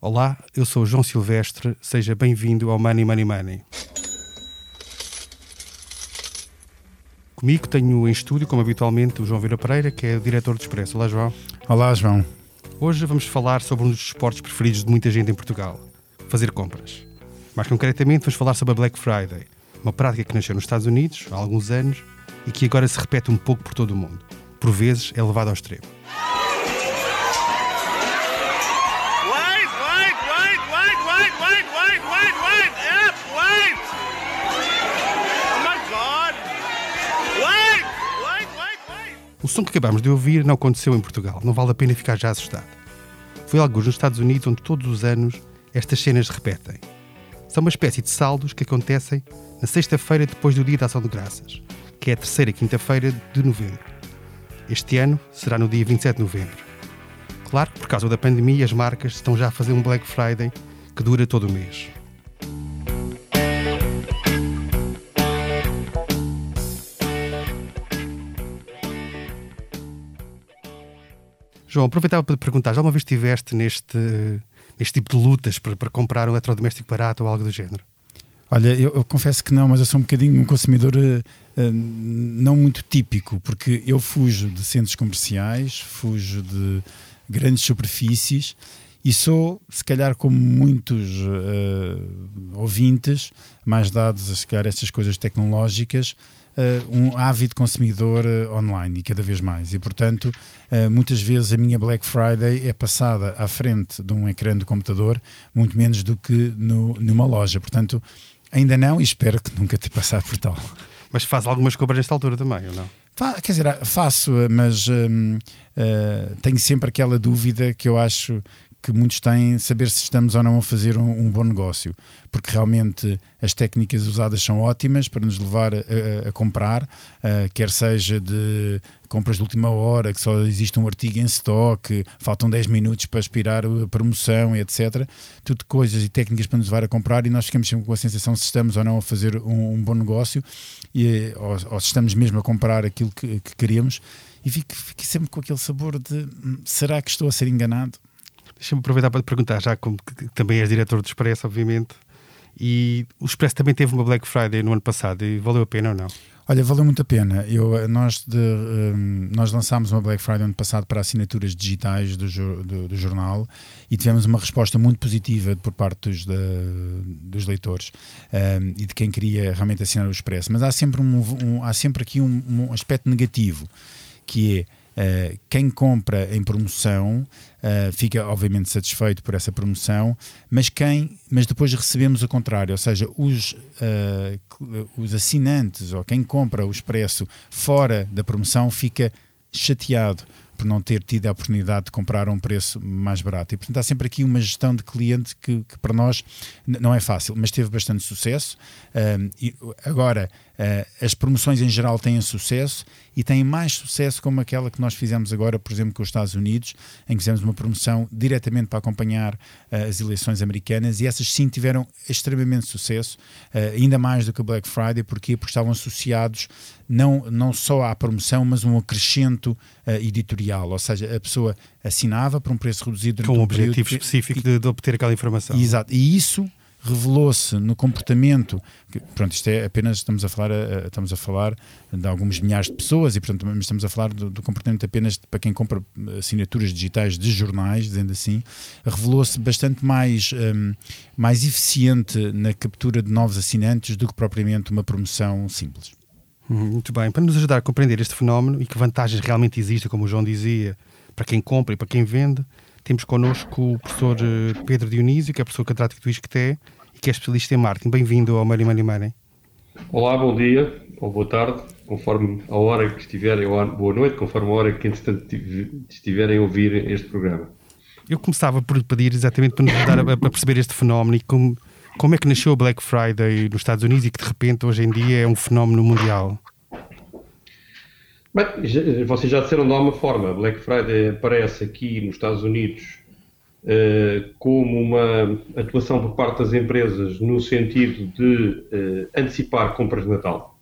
Olá, eu sou o João Silvestre, seja bem-vindo ao Money Money Money. Comigo tenho em estúdio, como habitualmente, o João Vira Pereira, que é o diretor do Expresso. Olá, João. Olá, João. Hoje vamos falar sobre um dos esportes preferidos de muita gente em Portugal: fazer compras. Mais concretamente, vamos falar sobre a Black Friday, uma prática que nasceu nos Estados Unidos há alguns anos e que agora se repete um pouco por todo o mundo. Por vezes é levada ao extremo. O som que acabamos de ouvir não aconteceu em Portugal, não vale a pena ficar já assustado. Foi alguns nos Estados Unidos onde todos os anos estas cenas repetem. São uma espécie de saldos que acontecem na sexta-feira depois do Dia da Ação de Graças, que é a terceira quinta-feira de novembro. Este ano será no dia 27 de novembro. Claro que por causa da pandemia as marcas estão já a fazer um Black Friday que dura todo o mês. João, aproveitava para perguntar, já uma vez estiveste neste, neste tipo de lutas para, para comprar um eletrodoméstico barato ou algo do género? Olha, eu, eu, confesso que não, mas eu sou um bocadinho um consumidor uh, uh, não muito típico, porque eu fujo de centros comerciais, fujo de grandes superfícies e sou, se calhar, como muitos uh, ouvintes, mais dados a chegar a estas coisas tecnológicas, um ávido consumidor uh, online e cada vez mais. E, portanto, uh, muitas vezes a minha Black Friday é passada à frente de um ecrã de computador, muito menos do que no, numa loja. Portanto, ainda não e espero que nunca te passar por tal. Mas faz algumas compras nesta altura também, ou não? Quer dizer, faço, mas tenho sempre aquela dúvida que eu acho que muitos têm saber se estamos ou não a fazer um, um, bom negócio, porque realmente as técnicas usadas são ótimas para nos levar a, a, comprar, uh, quer seja de compras de última hora, que só existe um artigo em stock, faltam 10 minutos para expirar a promoção, etc. Tudo coisas e técnicas para nos levar a comprar e nós ficamos sempre com a sensação se estamos ou não a fazer um, um bom negócio e, ou, ou, se estamos mesmo a comprar aquilo que, que queremos e fico, fico sempre com aquele sabor de hum, será que estou a ser enganado? Deixa-me aproveitar para te perguntar, já como também és diretor do Expresso, obviamente, e o Expresso também teve uma Black Friday no ano passado e valeu a pena ou não? Olha, valeu muito a pena. Eu, nós, de, um, nós lançámos uma Black Friday ano passado para assinaturas digitais do, do, do, jornal e tivemos uma resposta muito positiva por parte dos, de, dos leitores um, e de quem queria realmente assinar o Expresso. Mas há sempre, um, há sempre aqui um aspecto negativo, que é Uh, quem compra em promoção uh, fica obviamente satisfeito por essa promoção, mas quem, mas depois recebemos o contrário, ou seja, os, uh, os assinantes ou quem compra o expresso fora da promoção fica chateado por não ter tido a oportunidade de comprar a um preço mais barato. E, portanto, há sempre aqui uma gestão de cliente que, que para nós não é fácil, mas teve bastante sucesso. Um, e agora, uh, as promoções em geral têm sucesso e têm mais sucesso como aquela que nós fizemos agora, por exemplo, com os Estados Unidos, em que fizemos uma promoção diretamente para acompanhar uh, as eleições americanas e essas sim tiveram extremamente sucesso, uh, ainda mais do que o Black Friday, porque porque estavam associados não, não só à promoção, mas um acrescento editorial, ou seja, a pessoa assinava por um preço reduzido. Com um objetivo específico de, de, obter aquela informação. Exato, e isso revelou-se no comportamento, que, pronto, isto é apenas, estamos a falar, uh, estamos a falar de alguns milhares de pessoas e portanto estamos a falar do, do comportamento apenas de, para quem compra assinaturas digitais de jornais, dizendo assim, revelou-se bastante mais, um, mais eficiente na captura de novos assinantes do que propriamente uma promoção simples. Uhum, muito bem. Para nos ajudar a compreender este fenómeno e que vantagens realmente existem, como o João dizia, para quem compra e para quem vende, temos connosco o professor eh, Pedro Dionísio, que é professor catedrático do ISCTE que é especialista em marketing. Bem-vindo ao Money Money Money. Olá, bom dia ou boa tarde, conforme a hora que estiverem, ou boa noite, conforme a hora que entretanto estiverem a ouvir este programa. Eu começava por pedir exatamente para nos ajudar a, a perceber este fenómeno e como como é que nasceu o Black Friday nos Estados Unidos e que de repente hoje em dia é um fenómeno mundial? Bem, vocês já disseram de alguma forma, Black Friday aparece aqui nos Estados Unidos como uma atuação por parte das empresas no sentido de uh, antecipar compras de Natal.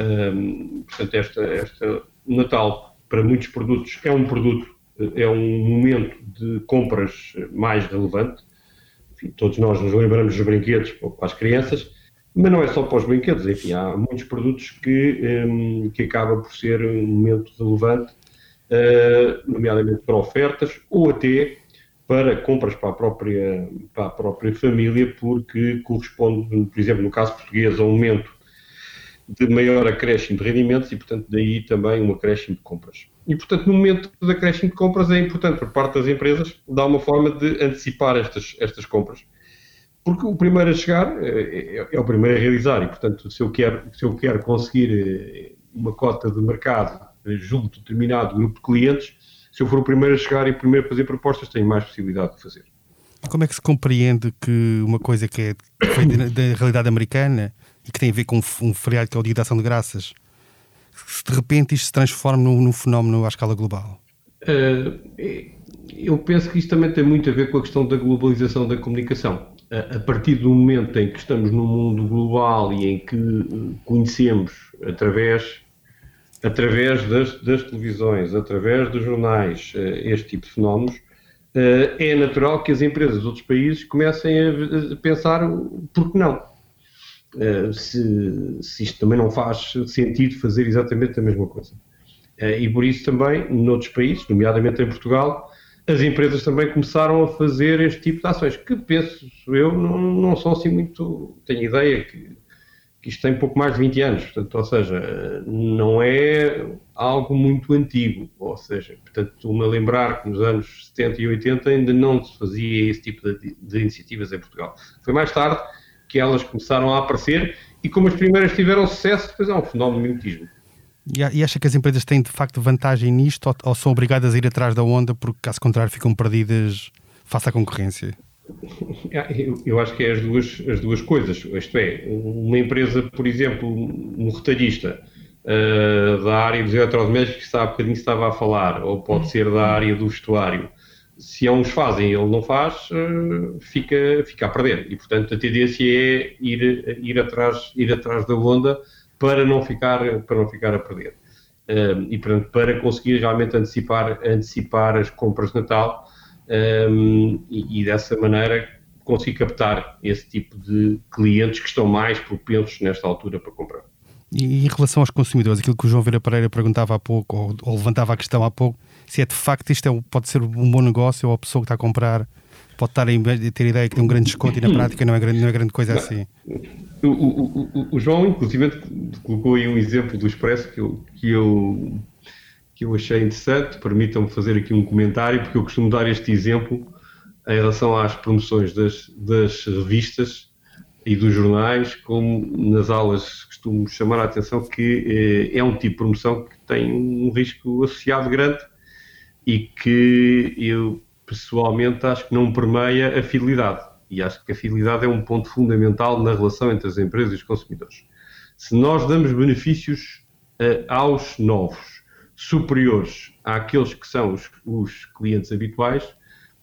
Um, portanto, esta, esta Natal para muitos produtos é um produto, é um momento de compras mais relevante enfim, todos nós nos lembramos dos brinquedos para as crianças, mas não é só para os brinquedos, enfim, há muitos produtos que, um, que acaba por ser um momento relevante, nomeadamente para ofertas ou até para compras para a própria, para a própria família, porque corresponde, por exemplo, no caso português, a um momento de maior acréscimo de rendimentos e, portanto, daí também um acréscimo de compras. E, portanto, no momento de acréscimo de compras é importante, por parte das empresas, dar uma forma de antecipar estas, estas compras. Porque o primeiro a chegar é, é, é o primeiro a realizar e, portanto, se eu quero, se eu quero conseguir eh, uma cota de mercado junto a determinado grupo de clientes, se eu for o primeiro a chegar e o primeiro a fazer propostas, tenho mais possibilidade de fazer. Como é que se compreende que uma coisa que é da realidade americana e que tem a ver com um feriado que é o Dia da Ação de Graças, se de repente isto se transforma num, num fenómeno à escala global? Uh, eu penso que isto também tem muito a ver com a questão da globalização da comunicação. A partir do momento em que estamos num mundo global e em que eh, conhecemos através através das, das, televisões, através dos jornais, eh, este tipo de fenómenos, eh, é natural que as empresas de outros países comecem a pensar por que não. Eh, se, se isto também não faz sentido fazer exatamente a mesma coisa. E por isso também, noutros países, nomeadamente em Portugal, as empresas também começaram a fazer este tipo de ações, que penso eu não, não são assim muito. Tenho ideia que isto tem pouco mais de 20 anos, portanto, ou seja, não é algo muito antigo, ou seja, portanto, a lembrar que nos anos 70 e 80 ainda não se fazia esse tipo de, de, iniciativas em Portugal. Foi mais tarde que elas começaram a aparecer e como as primeiras tiveram sucesso, depois é um fenómeno mimetismo. E acha que as empresas têm de facto vantagem nisto ou, ou são obrigadas a ir atrás da onda porque, caso contrário, ficam perdidas face à concorrência? Ah, eu, acho que é as duas, as duas coisas. Isto é, uma empresa, por exemplo, um retalhista uh, da área dos eletrodomésticos que está há bocadinho estava a falar, ou pode ser da área do vestuário. Se uns fazem e ele não faz, uh, fica, fica a perder. E, portanto, a tendência é ir, ir, atrás, ir atrás da onda para não ficar, para não ficar a perder. Uh, e, portanto, para conseguir realmente antecipar, antecipar as compras de Natal um, e, e, dessa maneira conseguir captar esse tipo de clientes que estão mais propensos nesta altura para comprar. E em relação aos consumidores, aquilo que o João Vera Pereira perguntava há pouco, ou, ou levantava a questão há pouco, se é de facto isto é, pode ser um bom negócio ou a pessoa que está a comprar pode estar a ter a ideia que tem um grande desconto e na prática não é grande, não é grande coisa assim. O, o, o, o João, inclusive, colocou aí um exemplo do Expresso que eu, que eu que eu achei interessante. Permitam-me fazer aqui um comentário, porque eu costumo dar este exemplo em relação às promoções das, das revistas e dos jornais, como nas aulas costumo chamar a atenção que eh, é um tipo de promoção que tem um risco associado grande e que eu pessoalmente acho que não permeia a fidelidade. E acho que a fidelidade é um ponto fundamental na relação entre as empresas e os consumidores. Se nós damos benefícios uh, aos novos superiores àqueles que são os, os clientes habituais,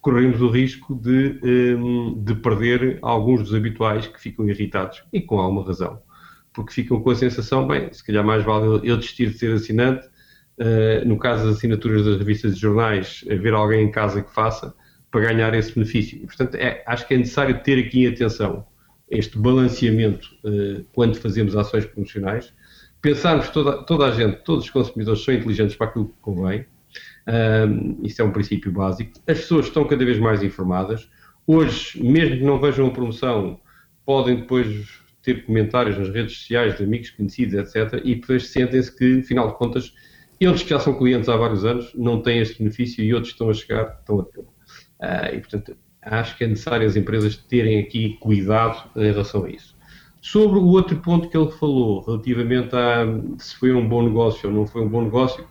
corremos o risco de, um, de perder alguns dos habituais que ficam irritados e com alguma razão. Porque ficam com a sensação, bem, se calhar mais vale eu desistir de ser assinante, uh, no caso das assinaturas das revistas e jornais, haver alguém em casa que faça para ganhar esse benefício. Portanto, é, acho que é necessário ter aqui atenção este balanceamento uh, quando fazemos ações promocionais, pensarmos que toda, toda a gente, todos os consumidores são inteligentes para aquilo que convém, um, isso é um princípio básico. As pessoas estão cada vez mais informadas. Hoje, mesmo que não vejam a promoção, podem depois ter comentários nas redes sociais de amigos conhecidos, etc. E depois sentem-se que, afinal de contas, eles que já são clientes há vários anos não têm este benefício e outros estão a chegar estão a ter. Uh, e, portanto, acho que é necessário as empresas terem aqui cuidado em relação a isso. Sobre o outro ponto que ele falou, relativamente a se foi um bom negócio ou não foi um bom negócio,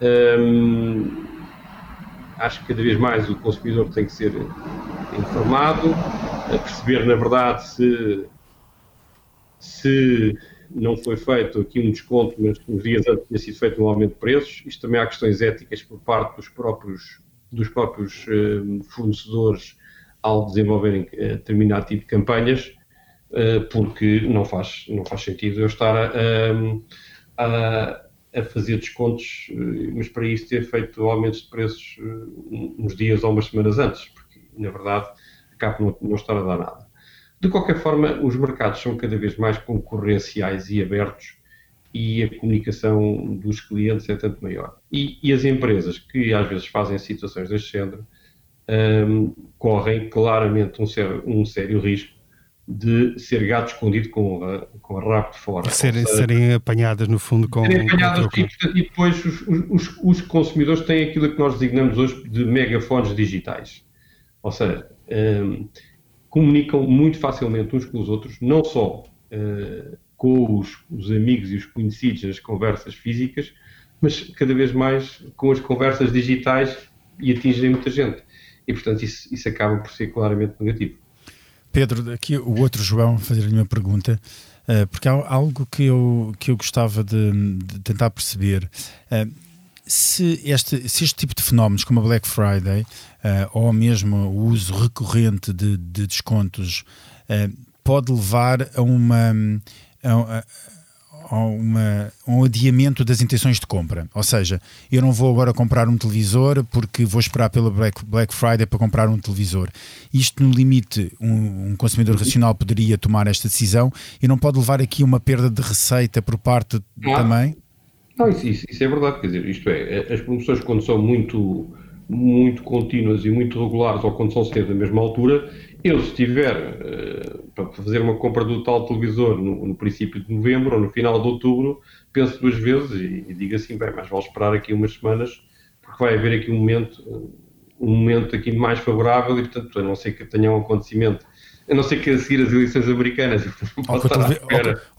hum, acho que cada vez mais o consumidor tem que ser informado, a perceber, na verdade, se, se não foi feito aqui um desconto, mas dias antes tinha sido feito um aumento de preços. Isto também há questões éticas por parte dos próprios, dos próprios hum, fornecedores ao desenvolverem uh, determinado tipo de campanhas eh, porque não faz, não faz sentido eu estar a, a, a fazer descontos, eh, mas para isso ter feito aumentos de preços eh, uns dias ou umas semanas antes, porque na verdade acaba não, não estar a dar nada. De qualquer forma, os mercados são cada vez mais concorrenciais e abertos e a comunicação dos clientes é tanto maior. E, e as empresas que às vezes fazem situações deste género um, correm claramente um sério, um sério risco de ser gato escondido com a, com a rabo de fora. Serem, seja, serem apanhadas, no fundo, com. Serem apanhadas com e, e depois os, os, os, consumidores têm aquilo que nós designamos hoje de megafones digitais. Ou seja, um, comunicam muito facilmente uns com os outros, não só uh, com os, os, amigos e os conhecidos nas conversas físicas, mas cada vez mais com as conversas digitais e atingem muita gente. E, portanto, isso, isso acaba por ser claramente negativo. Pedro, aqui o outro João fazer-lhe uma pergunta, uh, porque há algo que eu, que eu gostava de, de tentar perceber. Uh, se este, se este tipo de fenómenos, como a Black Friday, uh, ou mesmo o uso recorrente de, de descontos, pode levar a uma. A, uma, um adiamento das intenções de compra. Ou seja, eu não vou agora comprar um televisor porque vou esperar pela Black, Black Friday para comprar um televisor. Isto, no limite, um, um consumidor racional poderia tomar esta decisão e não pode levar aqui uma perda de receita por parte não. também? Não, isso, isso, isso, é verdade. Quer dizer, isto é, as promoções, quando são muito, muito contínuas e muito regulares ou quando são sempre da mesma altura, eu, se tiver uh, para fazer uma compra do tal televisor no, no, princípio de novembro ou no final de outubro, penso duas vezes e, e digo assim, bem, mas vale esperar aqui umas semanas, porque vai haver aqui um momento, um momento aqui mais favorável e, portanto, a não ser que tenha um acontecimento a não ser que a seguir as eleições americanas. Ou que,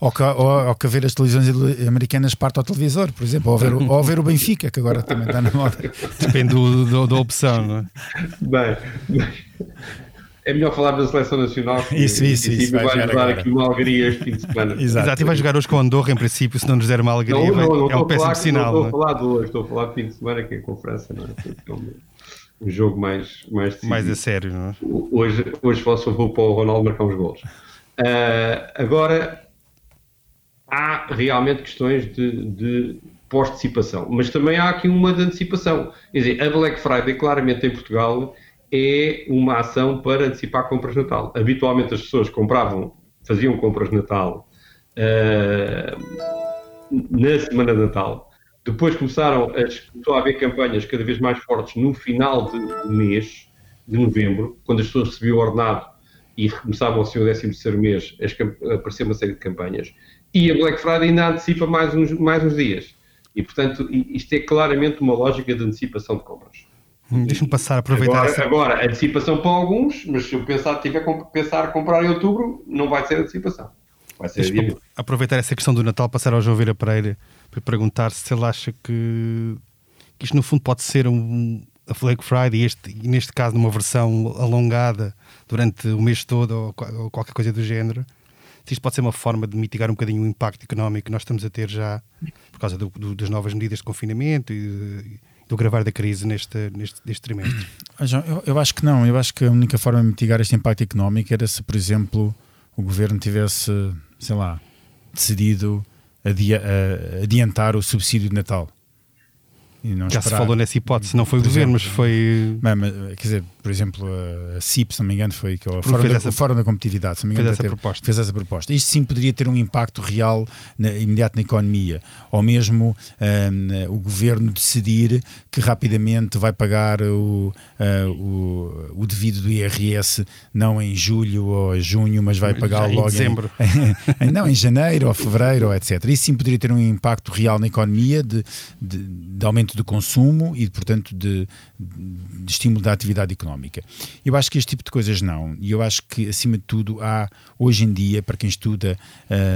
ou, que, ou, ou que ver as televisões americanas parte ao televisor, por exemplo, ou ver, o, ou ver o Benfica, que agora também está na moda. Depende do, do, da opção, não é? Bem, bem é melhor falar da seleção nacional. Que, isso, isso, isso. Vai, vai dar aqui uma alegria este fim de semana. Exato. Exato. E vai jogar hoje com Andorra, em princípio, se não nos der uma alegria, não, não, não, é um péssimo sinal. Não estou a é? falar de hoje, estou a falar de fim de semana, que é com a França, não é? é um jogo mais, mais decisivo. Mais a sério, não é? Hoje, hoje só vou para o Ronaldo marcar uns gols. Uh, agora, há realmente questões de, de pós-antecipação, mas também há aqui uma de antecipação. Quer dizer, a Black Friday, claramente em Portugal, é uma ação para antecipar compras de Natal. Habitualmente as pessoas compravam, faziam compras de Natal uh, na semana de Natal. Depois começaram a, começou a haver campanhas cada vez mais fortes no final de, mês, de novembro, quando as pessoas recebiam o ordenado e começavam o seu 13 terceiro mês a aparecer uma série de campanhas. E a Black Friday ainda antecipa mais uns, mais uns dias. E, portanto, isto é claramente uma lógica de antecipação de compras. Hum, deixa-me passar, aproveitar agora, essa... agora, antecipação para alguns, mas se eu pensar, tiver a pensar comprar em outubro, não vai ser antecipação. Vai ser deixa aproveitar essa questão do Natal, passar ao João Vieira Pereira para perguntar se ele acha que, que isto no fundo pode ser um, a Black Friday, este, e neste caso numa versão alongada durante o mês todo ou, ou qualquer coisa do género se isto pode ser uma forma de mitigar um bocadinho o impacto económico que nós estamos a ter já por causa do, do, das novas medidas de confinamento e, do gravar da crise neste, neste, neste trimestre? João, eu, eu, acho que não. Eu acho que a única forma de mitigar este impacto económico era se, por exemplo, o governo tivesse, sei lá, decidido adia, adiantar o subsídio de Natal. Já esperar. se falou nessa hipótese, não foi o governo, mas foi. Mas, mas, quer dizer, por exemplo, a CIP, se não me engano, foi que o Fórum, da, essa, Fórum da Competitividade, se não me engano, fez essa, proposta. fez essa proposta. Isto sim poderia ter um impacto real na, imediato na economia, ou mesmo um, o governo decidir que rapidamente vai pagar o, uh, o, o, devido do IRS não em julho ou junho, mas vai pagar logo em dezembro. Em, não, em janeiro ou fevereiro, etc. Isso sim poderia ter um impacto real na economia de, de, de aumento do consumo e, portanto, de, de, estímulo da atividade económica. Eu acho que este tipo de coisas não. E eu acho que, acima de tudo, há, hoje em dia, para quem estuda,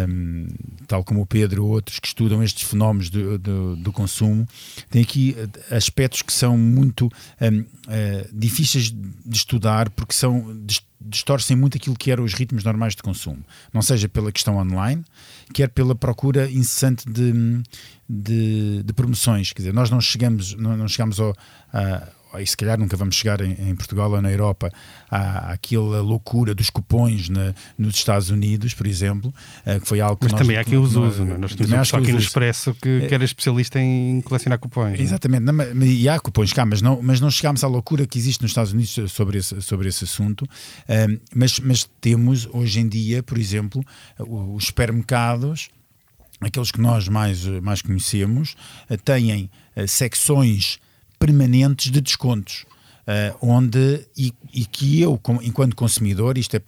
um, tal como o Pedro ou outros que estudam estes fenómenos do, do, do consumo, tem aqui eh, aspectos que são muito um, uh, eh, difíceis de estudar porque são distorcem muito aquilo que eram os ritmos normais de consumo, não seja pela questão online, quer pela procura incessante de, de, de promoções. Quer dizer, nós não chegamos, não, não chegamos ao, a, e se calhar nunca vamos chegar em, em Portugal ou na Europa à, àquela loucura dos cupons na, nos Estados Unidos, por exemplo, uh, que foi algo que Mas nós, também há aqui os não? É? nós tínhamos um pessoal aqui no Expresso que, que, era especialista em colecionar cupons. Exatamente, não, e há cupons cá, mas não, mas não chegámos à loucura que existe nos Estados Unidos sobre esse, sobre esse assunto, uh, mas, mas temos hoje em dia, por exemplo, os supermercados aqueles que nós mais, mais conhecemos, eh, têm eh, secções permanentes de descontos. Uh, onde e, e, que eu, enquanto consumidor, isto é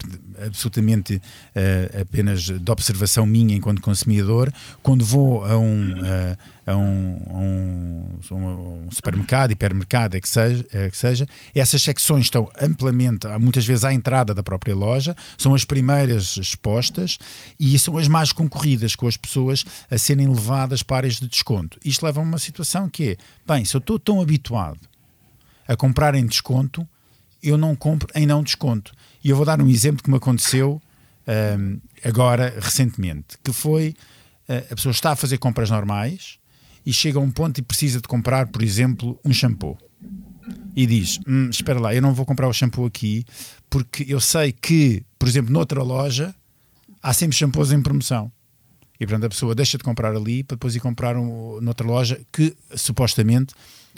absolutamente uh, apenas de observação minha enquanto consumidor, quando vou a um, uh, a um, a um, um, supermercado, hipermercado, é que, seja, é que seja, essas secções estão amplamente, muitas vezes à entrada da própria loja, são as primeiras expostas e são as mais concorridas, com as pessoas a serem levadas para áreas de desconto. Isto leva a uma situação que é, bem, se eu estou tão habituado a comprar em desconto, eu não compro em não desconto. E eu vou dar um exemplo que me aconteceu um, agora, recentemente, que foi uh, a pessoa está a fazer compras normais e chega a um ponto e precisa de comprar, por exemplo, um shampoo. E diz: hum, Espera lá, eu não vou comprar o shampoo aqui porque eu sei que, por exemplo, noutra loja há sempre shampoos em promoção. E portanto a pessoa deixa de comprar ali para depois ir comprar um, noutra loja que supostamente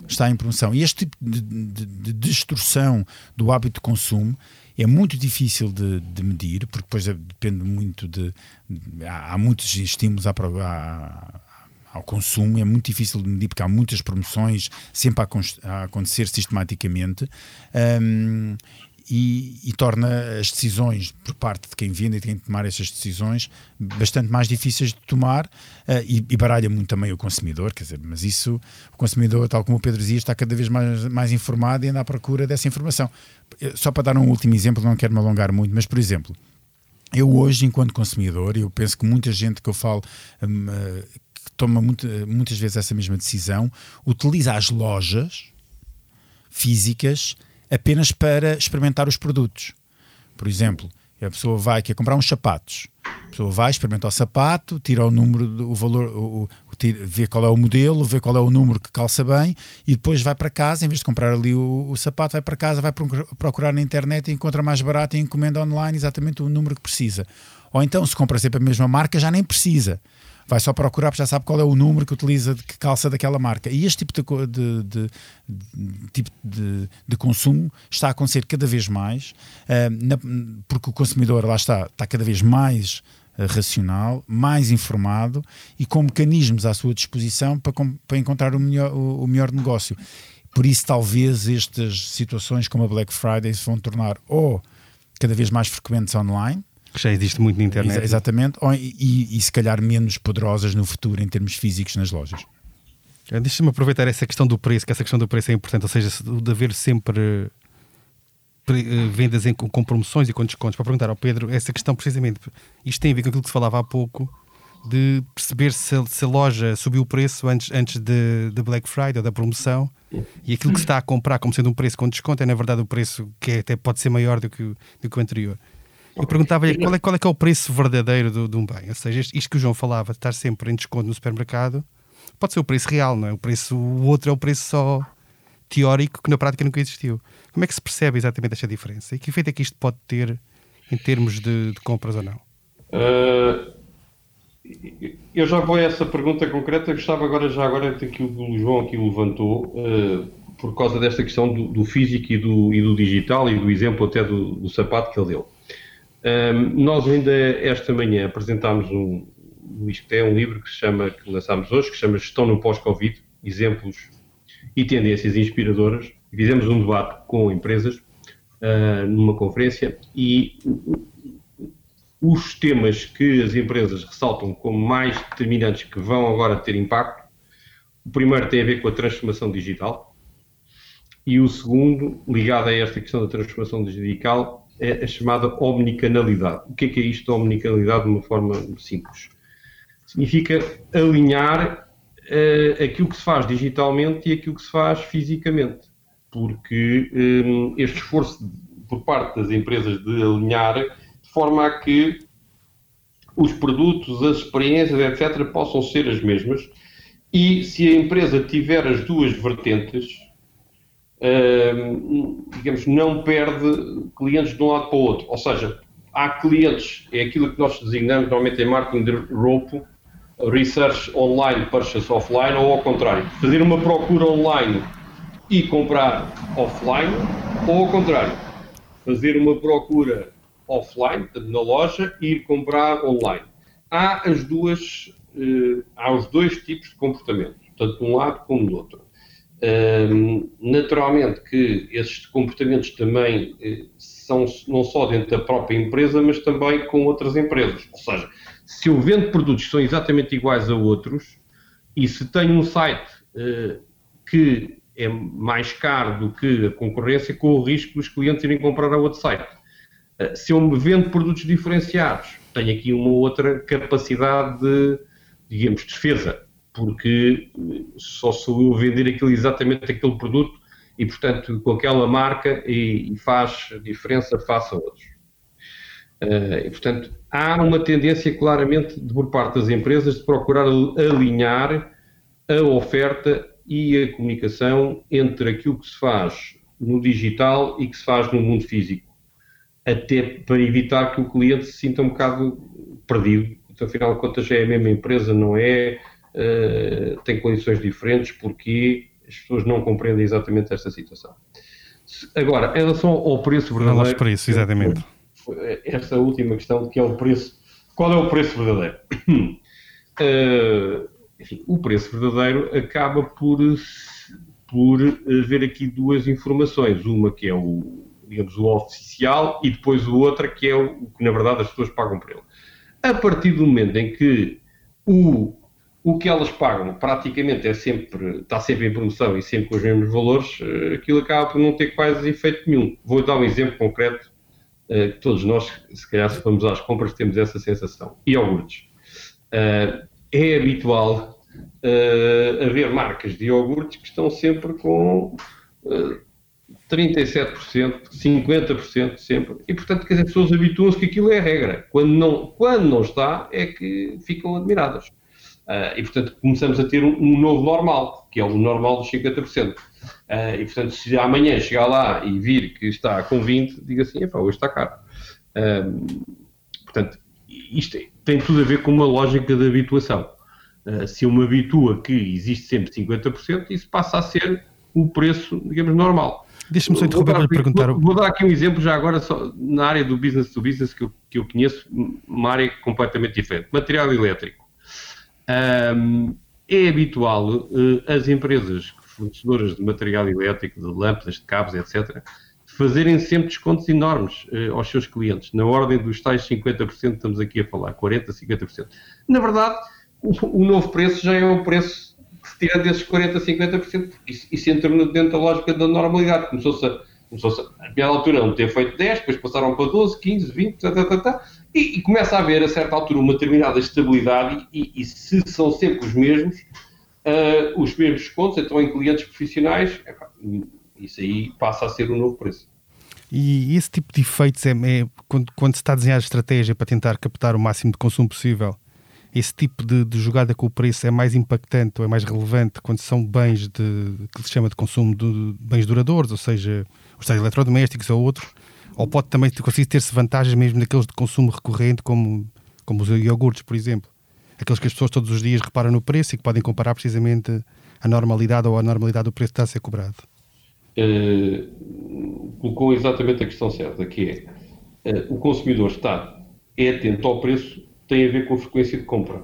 está em promoção. E este tipo de, de, de destrução do hábito de consumo é muito difícil de, de medir, porque depois é, depende muito de. há, há, muitos estímulos à, à, ao consumo, é muito difícil de medir, porque há muitas promoções sempre a, a acontecer sistematicamente. Um, e, e, torna as decisões por parte de quem vende e de quem tomar essas decisões bastante mais difíceis de tomar uh, e, e, baralha muito também o consumidor, quer dizer, mas isso, o consumidor, tal como o Pedro dizia, está cada vez mais, mais informado e anda à procura dessa informação. Só para dar um último exemplo, não quero me alongar muito, mas por exemplo, eu hoje, enquanto consumidor, eu penso que muita gente que eu falo um, uh, que toma muito, muitas vezes essa mesma decisão, utiliza as lojas físicas apenas para experimentar os produtos. Por exemplo, a pessoa vai quer comprar uns sapatos. A pessoa vai, experimenta o sapato, tira o número, o valor, o, o, vê qual é o modelo, vê qual é o número que calça bem e depois vai para casa, em vez de comprar ali o, o sapato, vai para casa, vai procurar na internet e encontra mais barato e encomenda online exatamente o número que precisa. Ou então, se compra sempre a mesma marca, já nem precisa vai só procurar porque já sabe qual é o número que utiliza, de que calça daquela marca. E este tipo de, de, de tipo de, de, consumo está a acontecer cada vez mais, uh, na, porque o consumidor, lá está, está cada vez mais uh, racional, mais informado e com mecanismos à sua disposição para, para encontrar o melhor, o, o melhor negócio. Por isso, talvez estas situações como a Black Friday se vão tornar ou cada vez mais frequentes online, que já existe muito na internet. Ex exatamente, ou, e, e, se calhar menos poderosas no futuro em termos físicos nas lojas. Eh, deixa-me aproveitar essa questão do preço, que essa questão do preço é importante, ou seja, de haver sempre eh, vendas em, com promoções e com descontos. Para perguntar ao Pedro, essa questão precisamente, isto tem a ver com aquilo que se falava há pouco, de perceber se, se a loja subiu o preço antes, antes de, de Black Friday ou da promoção e aquilo que se está a comprar como sendo um preço com desconto é na verdade o preço que é, até pode ser maior do que, do que o anterior. Eu perguntava-lhe qual é, qual é que é o preço verdadeiro de, de um bem. Ou seja, isto que o João falava, de estar sempre em desconto no supermercado, pode ser o preço real, não é? O, preço, o outro é o preço só teórico que na prática nunca existiu. Como é que se percebe exatamente esta diferença? E que efeito é que isto pode ter em termos de, de compras ou não? Uh, eu já vou a essa pergunta concreta. Gostava agora, já agora, que o João aqui levantou, uh, por causa desta questão do, do, físico e do, e do digital e do exemplo até do, do sapato que ele deu. Nós ainda esta manhã apresentámos um, isto é um livro que se chama, que lançámos hoje, que se chama Gestão no Pós-Covid, Exemplos e Tendências Inspiradoras. Fizemos um debate com empresas uh, numa conferência e os temas que as empresas ressaltam como mais determinantes que vão agora ter impacto, o primeiro tem a ver com a transformação digital e o segundo, ligado a esta questão da transformação digital, é a chamada omnicanalidade. O que é que é isto da omnicanalidade de uma forma simples? Significa alinhar uh, aquilo que se faz digitalmente e aquilo que se faz fisicamente. Porque um, este esforço por parte das empresas de alinhar de forma a que os produtos, as experiências, etc., possam ser as mesmas. E se a empresa tiver as duas vertentes, digamos, não perde clientes de um lado para o outro. Ou seja, há clientes, é aquilo que nós designamos normalmente em marketing de roupo, research online, purchase offline, ou ao contrário, fazer uma procura online e comprar offline, ou ao contrário, fazer uma procura offline, na loja, e ir comprar online. Há as duas, uh, há os dois tipos de comportamento, tanto de um lado como do outro. Naturalmente que esses comportamentos também eh, são não só dentro da própria empresa, mas também com outras empresas. Ou seja, se eu vendo produtos que são exatamente iguais a outros e se tenho um site uh, que é mais caro do que a concorrência, com o risco dos clientes irem comprar a outro site. Uh, se eu me vendo produtos diferenciados, tenho aqui uma outra capacidade de, digamos, defesa porque só sou eu vender exatamente aquele produto e, portanto, com aquela marca e, e faz diferença face a outros. Uh, e, portanto, há uma tendência claramente de, por parte das empresas de procurar alinhar a oferta e a comunicação entre aquilo que se faz no digital e que se faz no mundo físico, até para evitar que o cliente se sinta um bocado perdido. Então, afinal de contas, é a mesma empresa, não é? Uh, tem condições diferentes porque as pessoas não compreendem exatamente esta situação. Agora, em relação ao preço verdadeiro. Aos preços, exatamente. Esta última questão que é o preço. Qual é o preço verdadeiro? Uh, enfim, o preço verdadeiro acaba por, por haver aqui duas informações. Uma que é o, digamos, o oficial e depois o outra que é o que, na verdade, as pessoas pagam por ele. A partir do momento em que o o que elas pagam praticamente é sempre, está sempre em promoção e sempre com os mesmos valores, eh, aquilo acaba por não ter quase efeito nenhum. Vou dar um exemplo concreto, eh, que todos nós, se calhar se vamos às compras, temos essa sensação. Iogurtes. Eh, é habitual haver marcas de iogurtes que estão sempre com 37%, 50% sempre, e portanto que as pessoas habituam-se que aquilo é a regra. Quando não, quando não está, é que ficam admiradas. Uh, e, portanto, começamos a ter um, um, novo normal, que é o normal dos 50%. Uh, ah, e, portanto, se amanhã chegar lá e vir que está com 20%, diga assim, hoje está caro. Uh, portanto, isto tem tudo a ver com uma lógica de habituação. se eu me habituo a que existe sempre 50%, isso passa a ser o preço, digamos, normal. Deixa-me só interromper para lhe perguntar. Vou, vou, dar aqui um exemplo já agora só, na área do business to business que eu, que eu conheço, uma área completamente diferente. Material elétrico. Um, é habitual uh, as empresas fornecedoras de material elétrico, de lâmpadas, de cabos, etc., fazerem sempre descontos enormes uh, aos seus clientes, na ordem dos tais 50% estamos aqui a falar, 40%, 50%. Na verdade, o, o novo preço já é o preço que se tira desses 40%, 50%, isso, entra dentro da lógica da normalidade, começou-se a, começou a, a altura não ter feito 10, depois passaram para 12, 15, 20, tá, tá, tá, tá e, e, começa a haver, a certa altura, uma determinada estabilidade e, e se são sempre os mesmos, uh, os mesmos descontos, então em clientes profissionais, isso aí passa a ser um novo preço. E esse tipo de efeitos é, é quando, quando, se está a desenhar a estratégia para tentar captar o máximo de consumo possível, esse tipo de, de, jogada com o preço é mais impactante ou é mais relevante quando são bens de, que se chama de consumo de bens duradouros, ou seja, os tais eletrodomésticos ou outros, ou pode também conseguir ter-se vantagens mesmo naqueles de consumo recorrente, como, como os iogurtes, por exemplo. Aqueles que as pessoas todos os dias reparam no preço e que podem comparar precisamente a normalidade ou a normalidade do preço que está a ser cobrado. Uh, colocou exatamente a questão certa, que é uh, o consumidor está é atento ao preço, tem a ver com a frequência de compra.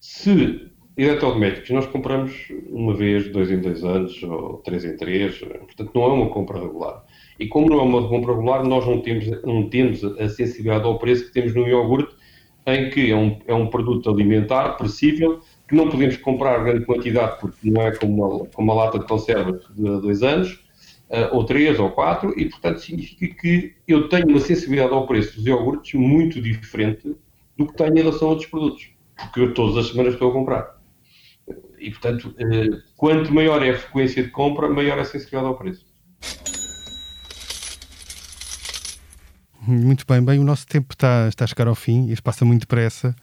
Se eletrodomésticos nós compramos uma vez, dois em dois anos, ou três em três, portanto não é uma compra regular. E como não é uma compra regular, nós não temos, não temos a sensibilidade ao preço que temos no iogurte, em que é um, é um produto alimentar, perecível, que não podemos comprar grande quantidade porque não é como uma, como uma lata de conserva de dois anos, uh, ou três ou quatro, e portanto significa que eu tenho uma sensibilidade ao preço dos iogurtes muito diferente do que tenho em relação a outros produtos, porque eu todas as semanas estou a comprar. E portanto, uh, quanto maior é a frequência de compra, maior é a sensibilidade ao preço. Muito bem, bem, o nosso tempo está, está a chegar ao fim, isto passa muito depressa.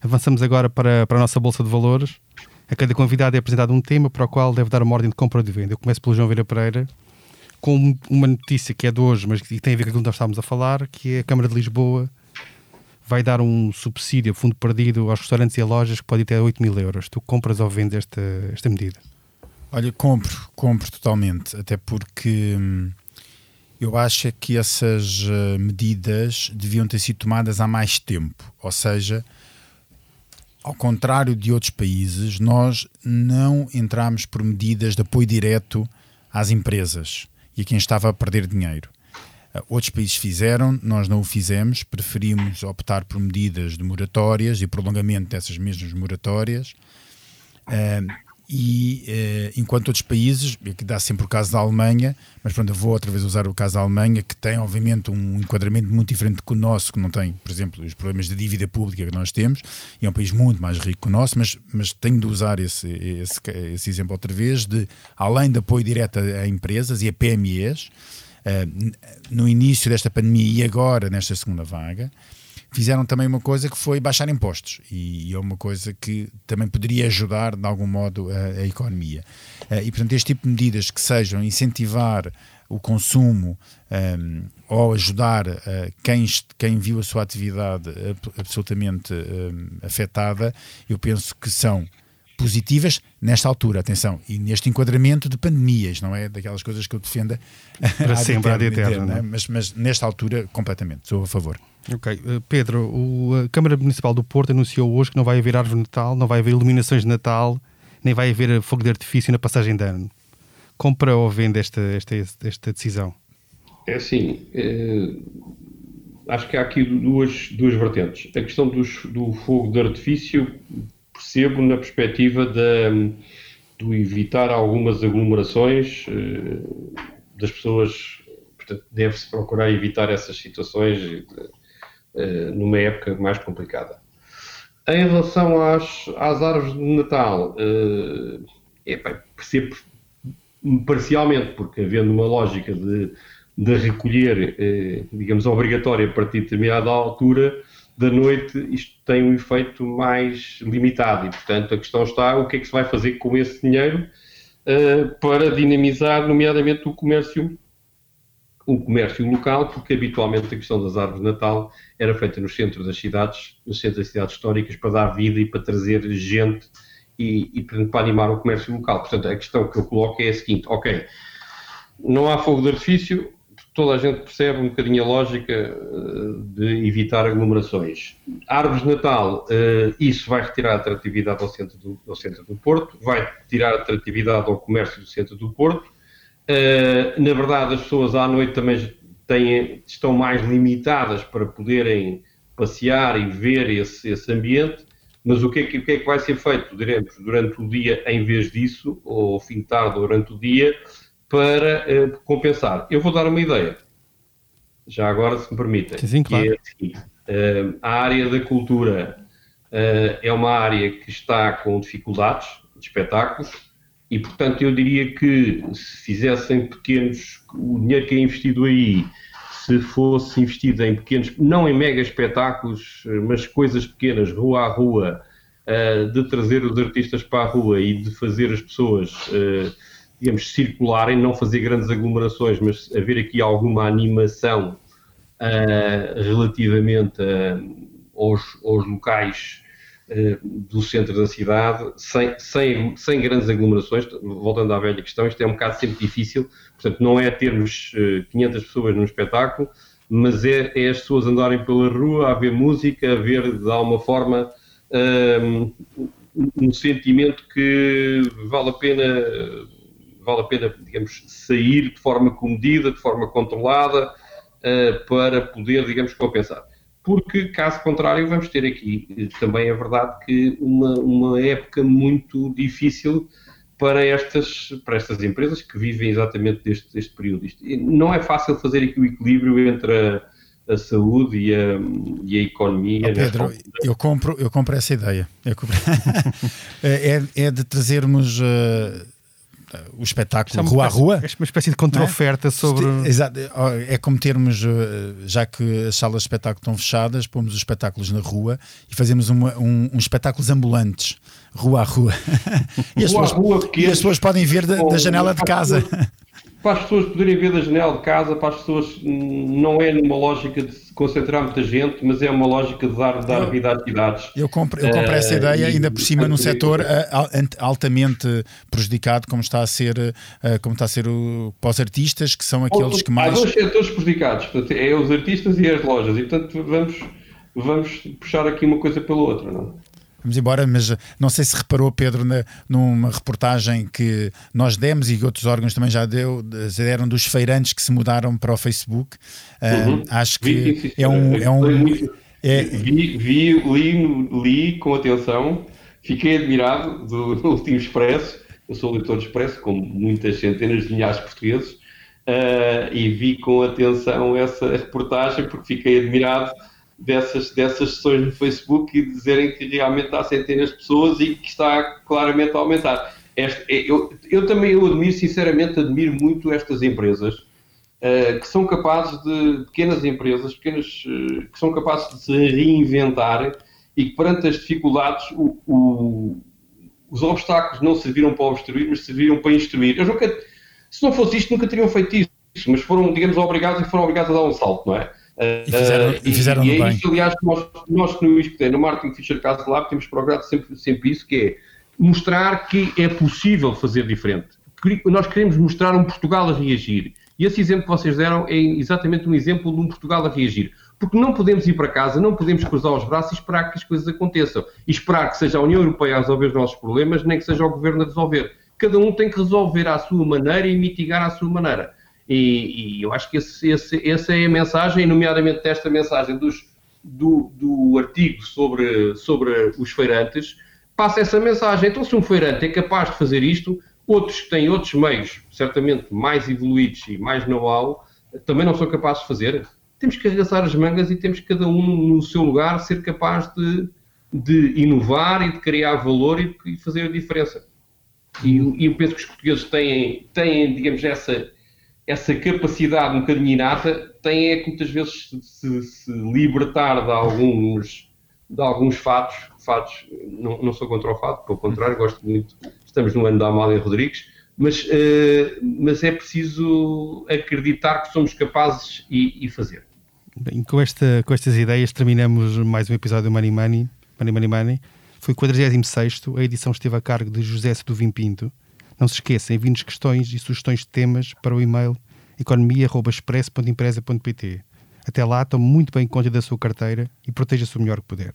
Avançamos agora para, para a nossa Bolsa de Valores. A cada convidado é apresentado um tema para o qual deve dar uma ordem de compra ou de venda. Eu começo pelo João Vieira Pereira. com uma notícia que é de hoje, mas que tem a ver com aquilo que nós estávamos a falar, que é a Câmara de Lisboa vai dar um subsídio, fundo perdido, aos restaurantes e a lojas que pode ir até 8 mil euros. Tu compras ou vendes esta, esta medida? Olha, compro, compro totalmente, até porque hum, eu acho que essas uh, medidas deviam ter sido tomadas há mais tempo, ou seja, ao contrário de outros países, nós não entramos por medidas de apoio direto às empresas e a quem estava a perder dinheiro. Uh, outros países fizeram, nós não o fizemos, preferimos optar por medidas de moratórias e prolongamento dessas mesmas moratórias. Uh, e eh, enquanto outros países, aqui dá sempre o caso da Alemanha, mas pronto, eu vou outra vez usar o caso da Alemanha, que tem obviamente um enquadramento muito diferente que o nosso, que não tem, por exemplo, os problemas de dívida pública que nós temos, e é um país muito mais rico que o nosso, mas, mas tenho de usar esse, esse, esse exemplo outra vez, de além de apoio direto a, empresas e a PMEs, eh, no início desta pandemia e agora nesta segunda vaga, fizeram também uma coisa que foi baixar impostos e é uma coisa que também poderia ajudar de algum modo a, a economia. Eh, e portanto, este tipo de medidas que sejam incentivar o consumo um, ehm, ou ajudar uh, quem, quem viu a sua atividade absolutamente um, ehm, afetada, eu penso que são positivas nesta altura, atenção, e neste enquadramento de pandemias, não é daquelas coisas que eu defenda para sempre, a eterno, é? mas, mas nesta altura, completamente, sou a favor. Ok, uh, Pedro, o, a Câmara Municipal do Porto anunciou hoje que não vai haver árvore de Natal, não vai haver iluminações de Natal, nem vai haver fogo de artifício na passagem de ano. Compra ou vende esta, esta, esta decisão? É assim, é, acho que há aqui duas, duas vertentes. A questão dos, do fogo de artifício percebo na perspectiva de, de evitar algumas aglomerações uh, das pessoas. Portanto, deve-se procurar evitar essas situações uh, numa época mais complicada. Em relação às, às árvores de Natal, é, percebo parcialmente, porque havendo uma lógica de, de recolher, digamos, obrigatória a partir de determinada altura, da noite isto tem um efeito mais limitado e, portanto, a questão está o que é que se vai fazer com esse dinheiro uh, para dinamizar, nomeadamente, o comércio o comércio local, porque habitualmente a questão das árvores de Natal era feita nos centros das cidades, nos centros das cidades históricas, para dar vida e para trazer gente e, e para animar o comércio local. Portanto, a questão que eu coloco é a seguinte: ok, não há fogo de artifício, toda a gente percebe um bocadinho a lógica eh, de evitar aglomerações. Árvores de Natal, eh, isso vai retirar atratividade ao centro do, ao centro do Porto, vai tirar atratividade ao comércio do centro do Porto. Eh, na verdade, as pessoas à noite também têm, estão mais limitadas para poderem passear e ver esse, esse ambiente. Mas o que, é que, o que, é que, vai ser feito, diremos, durante o dia em vez disso, ou fim de tarde durante o dia, para uh, compensar. Eu vou dar uma ideia, já agora, se me permitem. Sim, claro. é a, seguinte, uh, a área da cultura uh, é uma área que está com dificuldades de espetáculos e, portanto, eu diria que se fizessem pequenos, o dinheiro que é investido aí, se fosse investido em pequenos, não em mega espetáculos, mas coisas pequenas, rua a rua, de trazer os artistas para a rua e de fazer as pessoas digamos, circularem, não fazer grandes aglomerações, mas haver aqui alguma animação uh, relativamente uh, aos, aos, locais uh, do centro da cidade, sem, sem, sem grandes aglomerações. Voltando à velha questão, isto é um bocado sempre difícil, portanto, não é termos 500 pessoas num espetáculo, mas é, é, as pessoas andarem pela rua, a ver música, a ver de alguma forma um sentimento que vale a pena vale a pena, digamos, sair de forma comedida, de forma controlada, uh, para poder, digamos, compensar. Porque, caso contrário, vamos ter aqui eh, também é verdade que uma, uma época muito difícil para estas, para estas empresas que vivem exatamente deste, deste período. Isto, não é fácil fazer aqui o equilíbrio entre a, a saúde e a, e a economia. Oh, Pedro, eu compro, eu compro essa ideia. Compro... é, é de trazermos uh, o espetáculo é rua a rua. É uma espécie de contra-oferta é? sobre. Exato, é como termos, eh, já que as salas de espetáculo estão fechadas, pomos os espetáculos na rua e fazemos uma, um, um espetáculos ambulantes, rua a rua. e, as, rua pessoas, rua, e as pessoas podem ver da, da janela de casa. Para as pessoas poderem ver da janela de casa, para as pessoas não é numa lógica de se concentrar muita gente, mas é uma lógica de dar, dar vida às cidades. Eu compro, eu compro essa uh, ideia, ainda por cima, num setor uh, altamente prejudicado, como está a ser, uh, como está a ser o, para os artistas, que são aqueles que mais. Há dois setores prejudicados, portanto, é os artistas e as lojas, e portanto vamos, vamos puxar aqui uma coisa pela outra, não é? Vamos embora, mas não sei se reparou, Pedro, na, numa reportagem que nós demos e que outros órgãos também já deu, deram dos feirantes que se mudaram para o Facebook. Uhum. Uh, acho que vi, é um. É um é... Vi, vi li, li com atenção, fiquei admirado do, do último Expresso. Eu sou leitor de Expresso, como muitas centenas de milhares de portugueses, uh, e vi com atenção essa reportagem porque fiquei admirado dessas, dessas sessões no Facebook e dizerem que realmente há centenas de pessoas e que está claramente a aumentar. Este, é, eu, eu também eu admiro, sinceramente, admiro muito estas empresas uh, que são capazes de, pequenas empresas, pequenas, uh, que são capazes de se reinventar e que perante as dificuldades o, o, os obstáculos não serviram para obstruir, mas serviram para instruir. Eu nunca, se não fosse isto, nunca teriam feito isso, mas foram, digamos, obrigados e foram obrigados a dar um salto, não é? E fizeram, uh, e fizeram e, e é isso, aliás, nós, nós no ISCTE, no Marketing Fisher Case Lab, temos procurado sempre, sempre isso, que é mostrar que é possível fazer diferente. Nós queremos mostrar um Portugal a reagir. E esse exemplo que vocês deram é exatamente um exemplo de um Portugal a reagir. Porque não podemos ir para casa, não podemos cruzar os braços e esperar que as coisas aconteçam. E esperar que seja a União Europeia a resolver os nossos problemas, nem que seja o Governo a resolver. Cada um tem que resolver à sua maneira e mitigar à sua maneira. E, e eu acho que esse, esse, essa é a mensagem, nomeadamente desta mensagem dos, do, do artigo sobre, sobre os feirantes, passa essa mensagem. Então, se um feirante é capaz de fazer isto, outros que têm outros meios, certamente mais evoluídos e mais know-how, também não são capazes de fazer. Temos que arregaçar as mangas e temos cada um no seu lugar ser capaz de, de inovar e de criar valor e de fazer a diferença. E, e eu penso que os portugueses têm, têm digamos, essa, essa capacidade um bocadinho inata tem é que muitas vezes se, se, libertar de alguns, de alguns fatos, fatos não, não sou contra o fato, pelo contrário, gosto muito, estamos no ano da Amália Rodrigues, mas, uh, mas é preciso acreditar que somos capazes e, e fazer. Bem, com, esta, com estas ideias terminamos mais um episódio do Money Money, Money Money Money. Foi o 46 a edição esteve a cargo de José Seduvim Pinto. Não se esqueçam, enviem-nos questões e sugestões de temas para o e-mail economia.express.empresa.pt. Até lá, tome muito bem conta da sua carteira e proteja-se o melhor que puder.